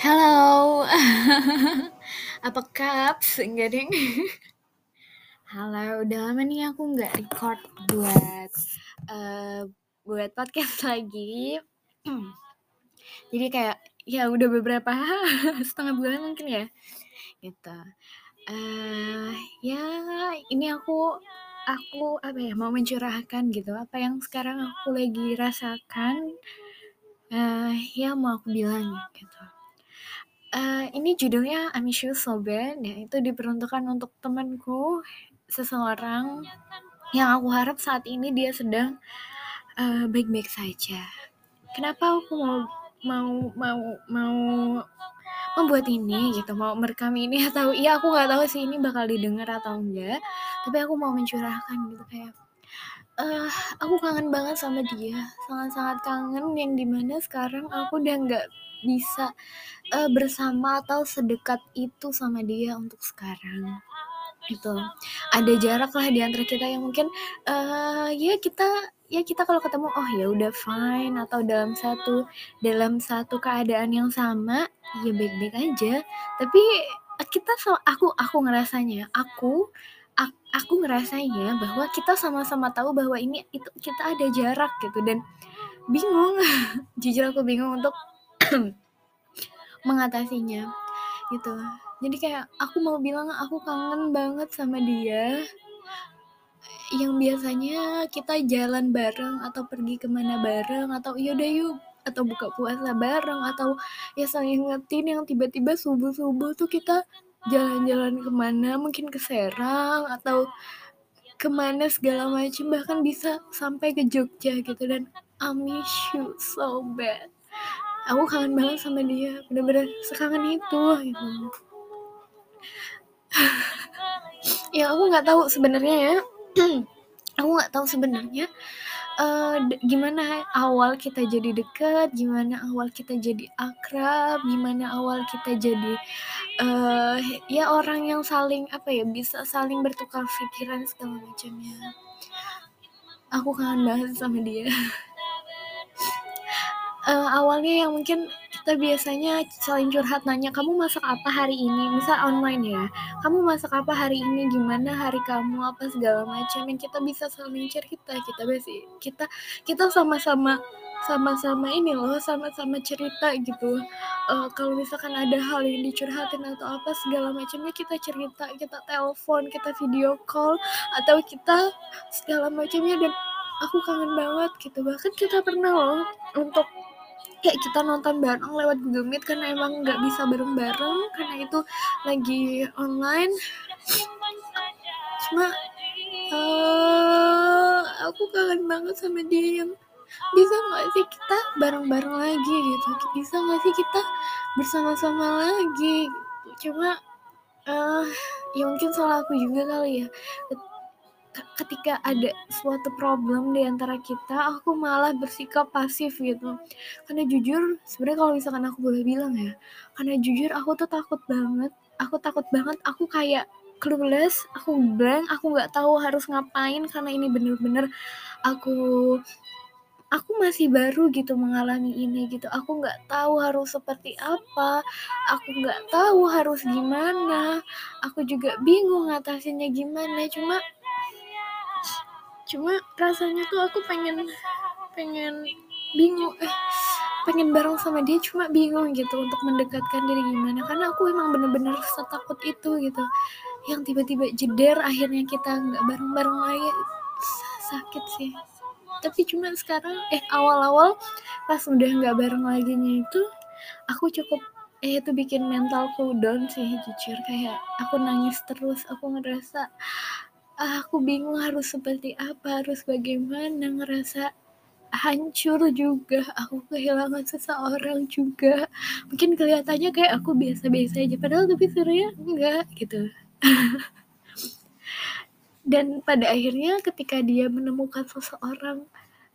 Halo. Apa kaps? Enggak deng. Halo, udah lama nih aku nggak record buat uh, buat podcast lagi. Jadi kayak ya udah beberapa setengah bulan mungkin ya. Gitu. Uh, ya ini aku aku apa ya mau mencurahkan gitu apa yang sekarang aku lagi rasakan uh, ya mau aku bilang gitu Uh, ini judulnya I Miss You So ya itu diperuntukkan untuk temanku, seseorang yang aku harap saat ini dia sedang uh, baik-baik saja. Kenapa aku mau mau mau mau membuat ini gitu, mau merekam ini atau iya aku nggak tahu sih ini bakal didengar atau enggak, tapi aku mau mencurahkan gitu kayak uh, aku kangen banget sama dia, sangat-sangat kangen yang di mana sekarang aku udah nggak bisa uh, bersama atau sedekat itu sama dia untuk sekarang. Itu ada jarak lah di antara kita yang mungkin uh, ya kita ya kita kalau ketemu oh ya udah fine atau dalam satu dalam satu keadaan yang sama ya baik-baik aja. Tapi kita so aku aku ngerasanya aku aku ngerasanya bahwa kita sama-sama tahu bahwa ini itu kita ada jarak gitu. Dan bingung jujur aku bingung untuk mengatasinya gitu. Jadi kayak aku mau bilang aku kangen banget sama dia. Yang biasanya kita jalan bareng atau pergi ke mana bareng atau yaudah yuk atau buka puasa bareng atau ya saling ngetin yang tiba-tiba subuh-subuh tuh kita jalan-jalan ke mana mungkin ke Serang atau ke mana segala macam bahkan bisa sampai ke Jogja gitu. Dan I miss you so bad aku kangen banget sama dia bener-bener sekangen itu gitu. Ya aku nggak tahu sebenarnya ya. Aku nggak tahu sebenarnya uh, gimana awal kita jadi deket gimana awal kita jadi akrab gimana awal kita jadi uh, ya orang yang saling apa ya bisa saling bertukar pikiran segala macamnya. Aku kangen banget sama dia uh, awalnya yang mungkin kita biasanya saling curhat nanya kamu masak apa hari ini? Misal online ya. Kamu masak apa hari ini? Gimana hari kamu? Apa segala macam yang kita bisa saling cerita. Kita besi kita kita sama-sama sama-sama ini loh sama-sama cerita gitu. Uh, kalau misalkan ada hal yang dicurhatin atau apa segala macamnya kita cerita kita telepon kita video call atau kita segala macamnya. Dan aku kangen banget gitu. Bahkan kita pernah loh untuk kayak kita nonton bareng lewat Google Meet karena emang nggak bisa bareng-bareng karena itu lagi online. Cuma uh, aku kangen banget sama dia yang bisa nggak sih kita bareng-bareng lagi gitu? Bisa nggak sih kita bersama-sama lagi? Cuma uh, ya mungkin salah aku juga kali ya ketika ada suatu problem di antara kita aku malah bersikap pasif gitu. Karena jujur sebenarnya kalau misalkan aku boleh bilang ya karena jujur aku tuh takut banget. Aku takut banget aku kayak clueless aku blank aku nggak tahu harus ngapain karena ini bener-bener aku aku masih baru gitu mengalami ini gitu. Aku nggak tahu harus seperti apa aku nggak tahu harus gimana. Aku juga bingung ngatasinnya gimana cuma cuma rasanya tuh aku pengen pengen bingung eh pengen bareng sama dia cuma bingung gitu untuk mendekatkan diri gimana. Karena aku emang bener-bener setakut itu gitu. Yang tiba-tiba jeder akhirnya kita nggak bareng-bareng lagi. Sakit sih. Tapi cuma sekarang eh awal-awal pas udah nggak bareng lagi itu aku cukup eh itu bikin mentalku down sih jujur. Kayak aku nangis terus aku ngerasa ah, aku bingung harus seperti apa, harus bagaimana, ngerasa hancur juga, aku kehilangan seseorang juga. Mungkin kelihatannya kayak aku biasa-biasa aja, padahal tapi sebenarnya enggak gitu. Dan pada akhirnya ketika dia menemukan seseorang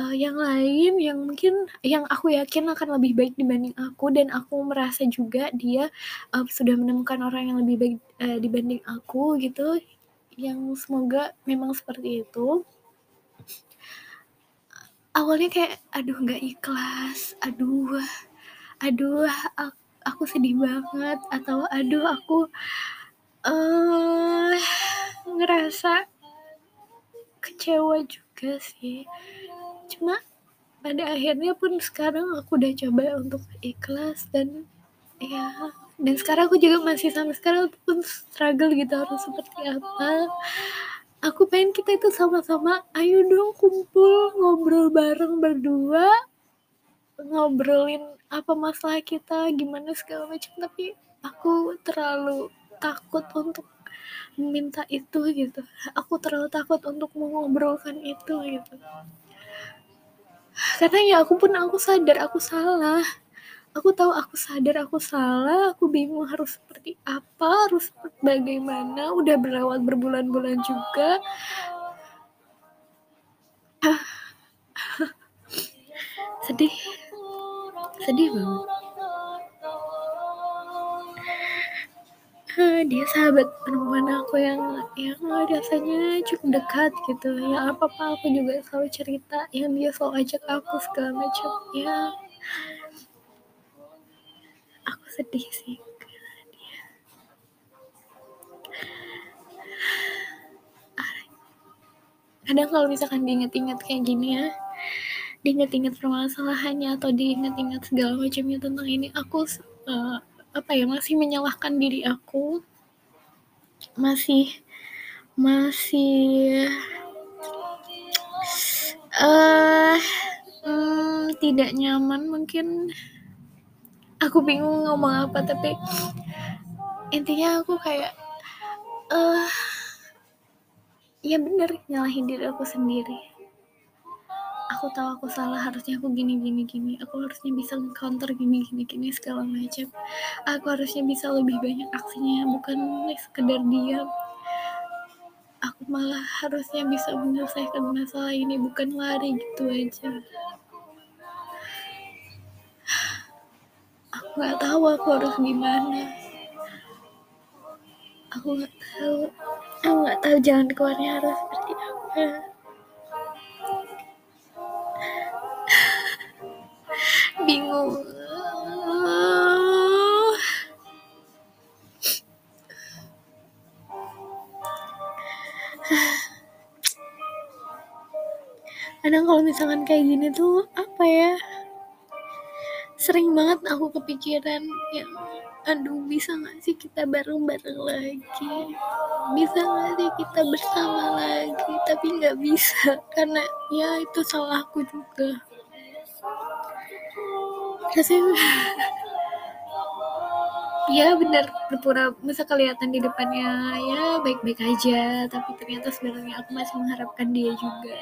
uh, yang lain yang mungkin yang aku yakin akan lebih baik dibanding aku dan aku merasa juga dia uh, sudah menemukan orang yang lebih baik uh, dibanding aku gitu yang semoga memang seperti itu. Awalnya kayak aduh nggak ikhlas. Aduh aduh aku, sedih banget. Atau aduh aku uh, ngerasa kecewa juga sih. Cuma pada akhirnya pun sekarang aku udah coba untuk ikhlas dan ya dan sekarang aku juga masih sampai sekarang pun struggle gitu harus seperti apa. Aku pengen kita itu sama-sama ayo dong kumpul ngobrol bareng berdua ngobrolin apa masalah kita gimana segala macam. Tapi aku terlalu takut untuk meminta itu gitu. Aku terlalu takut untuk mengobrolkan itu gitu. Karena ya aku pun aku sadar aku salah aku tahu aku sadar aku salah. Aku bingung harus seperti apa harus bagaimana. Udah berlewat berbulan-bulan juga. Sedih. Sedih banget. Dia sahabat perempuan aku yang yang rasanya cukup dekat gitu. Ya apa apa aku juga selalu cerita. Yang dia selalu ajak aku segala macam. Ya sedih sih. Kadang kalau misalkan diinget-inget kayak gini ya diinget-inget permasalahannya atau diinget-inget segala macamnya tentang ini aku uh, apa ya masih menyalahkan diri aku. Masih masih uh, hmm, tidak nyaman mungkin aku bingung ngomong apa tapi intinya aku kayak uh, ya bener nyalahin diri aku sendiri. Aku tahu aku salah harusnya aku gini gini gini. Aku harusnya bisa counter gini gini gini segala macam. Aku harusnya bisa lebih banyak aksinya bukan sekedar diam. Aku malah harusnya bisa menyelesaikan masalah ini bukan lari gitu aja nggak tahu aku harus gimana. Aku nggak tahu. Aku nggak tahu jalan keluarnya harus seperti apa. Bingung. Kadang kalau misalkan kayak gini tuh apa ya sering banget aku kepikiran ya aduh bisa gak sih kita bareng-bareng lagi? Bisa gak sih kita bersama lagi? Tapi nggak bisa karena ya itu salahku juga. Rasanya ya benar berpura bisa kelihatan di depannya ya baik-baik aja. Tapi ternyata sebenarnya aku masih mengharapkan dia juga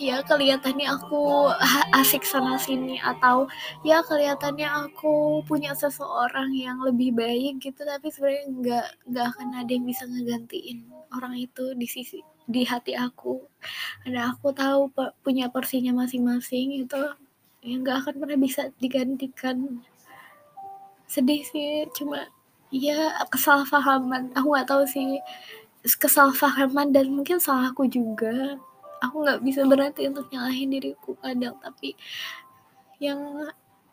ya kelihatannya aku asik sana sini atau ya kelihatannya aku punya seseorang yang lebih baik gitu tapi sebenarnya nggak nggak akan ada yang bisa ngegantiin orang itu di sisi di hati aku. Karena aku tahu punya porsinya masing-masing itu yang nggak akan pernah bisa digantikan. Sedih sih cuma ya kesalahpahaman aku nggak tahu sih kesalahpahaman dan mungkin salahku juga aku nggak bisa berhenti untuk nyalahin diriku kadang tapi yang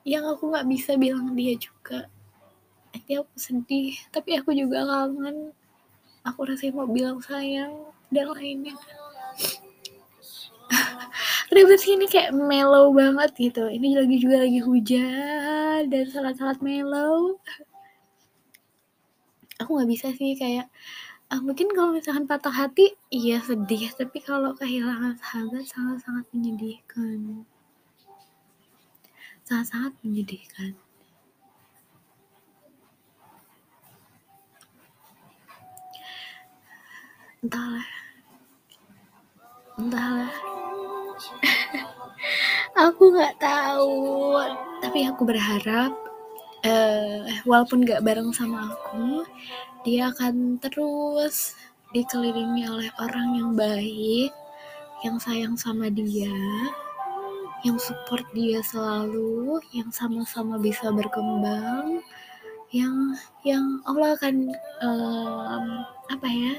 yang aku nggak bisa bilang dia juga nanti aku sedih tapi aku juga kangen. Aku rasanya mau bilang sayang dan lainnya. Kenapa sih ini kayak mellow banget gitu. Ini lagi juga lagi hujan Dan sangat-sangat mellow. Aku gak bisa sih kayak uh, mungkin kalau misalkan patah hati iya sedih. Tapi kalau kehilangan sahabat sangat-sangat menyedihkan. Sangat-sangat menyedihkan. Entahlah. Entahlah. Aku nggak tahu. Tapi aku berharap uh, walaupun nggak bareng sama aku dia akan terus dikelilingi oleh orang yang baik, yang sayang sama dia, yang support dia selalu, yang sama-sama bisa berkembang, yang yang Allah akan um, apa ya?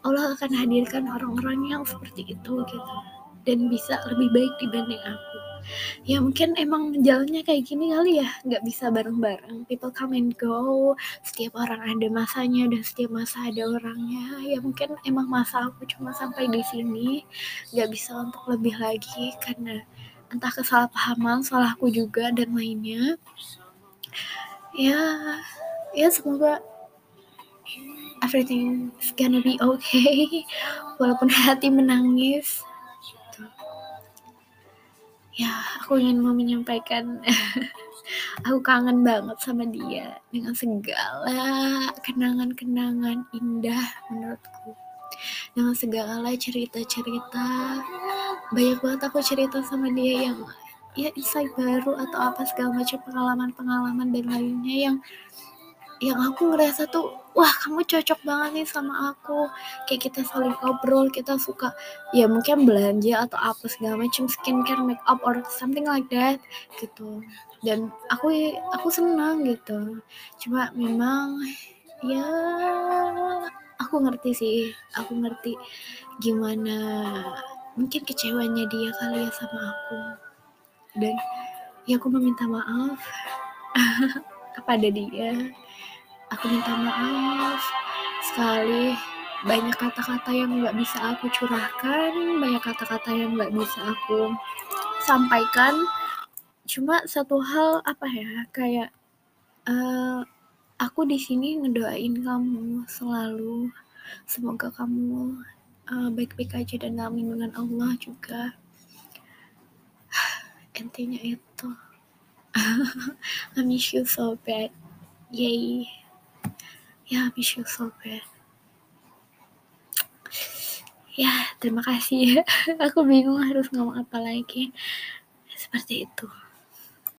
Allah akan hadirkan orang-orang yang seperti itu gitu dan bisa lebih baik dibanding aku. Ya mungkin emang jalannya kayak gini kali ya nggak bisa bareng-bareng. People come and go setiap orang ada masanya dan setiap masa ada orangnya. Ya mungkin emang masa aku cuma sampai di sini nggak bisa untuk lebih lagi karena entah kesalahpahaman salahku juga dan lainnya. Ya ya semoga everything is gonna be okay. Walaupun hati menangis. Ya aku ingin mau menyampaikan aku kangen banget sama dia dengan segala kenangan-kenangan indah menurutku. Dengan segala cerita-cerita. Banyak banget aku cerita sama dia yang ya insight baru atau apa segala macam pengalaman-pengalaman dan lainnya yang yang aku ngerasa tuh wah kamu cocok banget nih sama aku. Kayak kita saling ngobrol kita suka ya mungkin belanja atau apa segala macam skincare make up or something like that gitu. Dan aku aku senang gitu. Cuma memang ya aku ngerti sih aku ngerti gimana mungkin kecewanya dia kali ya sama aku. Dan ya aku meminta maaf kepada dia aku minta maaf sekali. Banyak kata-kata yang nggak bisa aku curahkan banyak kata-kata yang nggak bisa aku sampaikan. Cuma satu hal apa ya kayak uh, aku di sini ngedoain kamu selalu. Semoga kamu uh, baik-baik aja dan dalam lindungan Allah juga. Intinya itu. I miss you so bad. Yay ya miss you so bad ya terima kasih. Aku bingung harus ngomong apa lagi. Seperti itu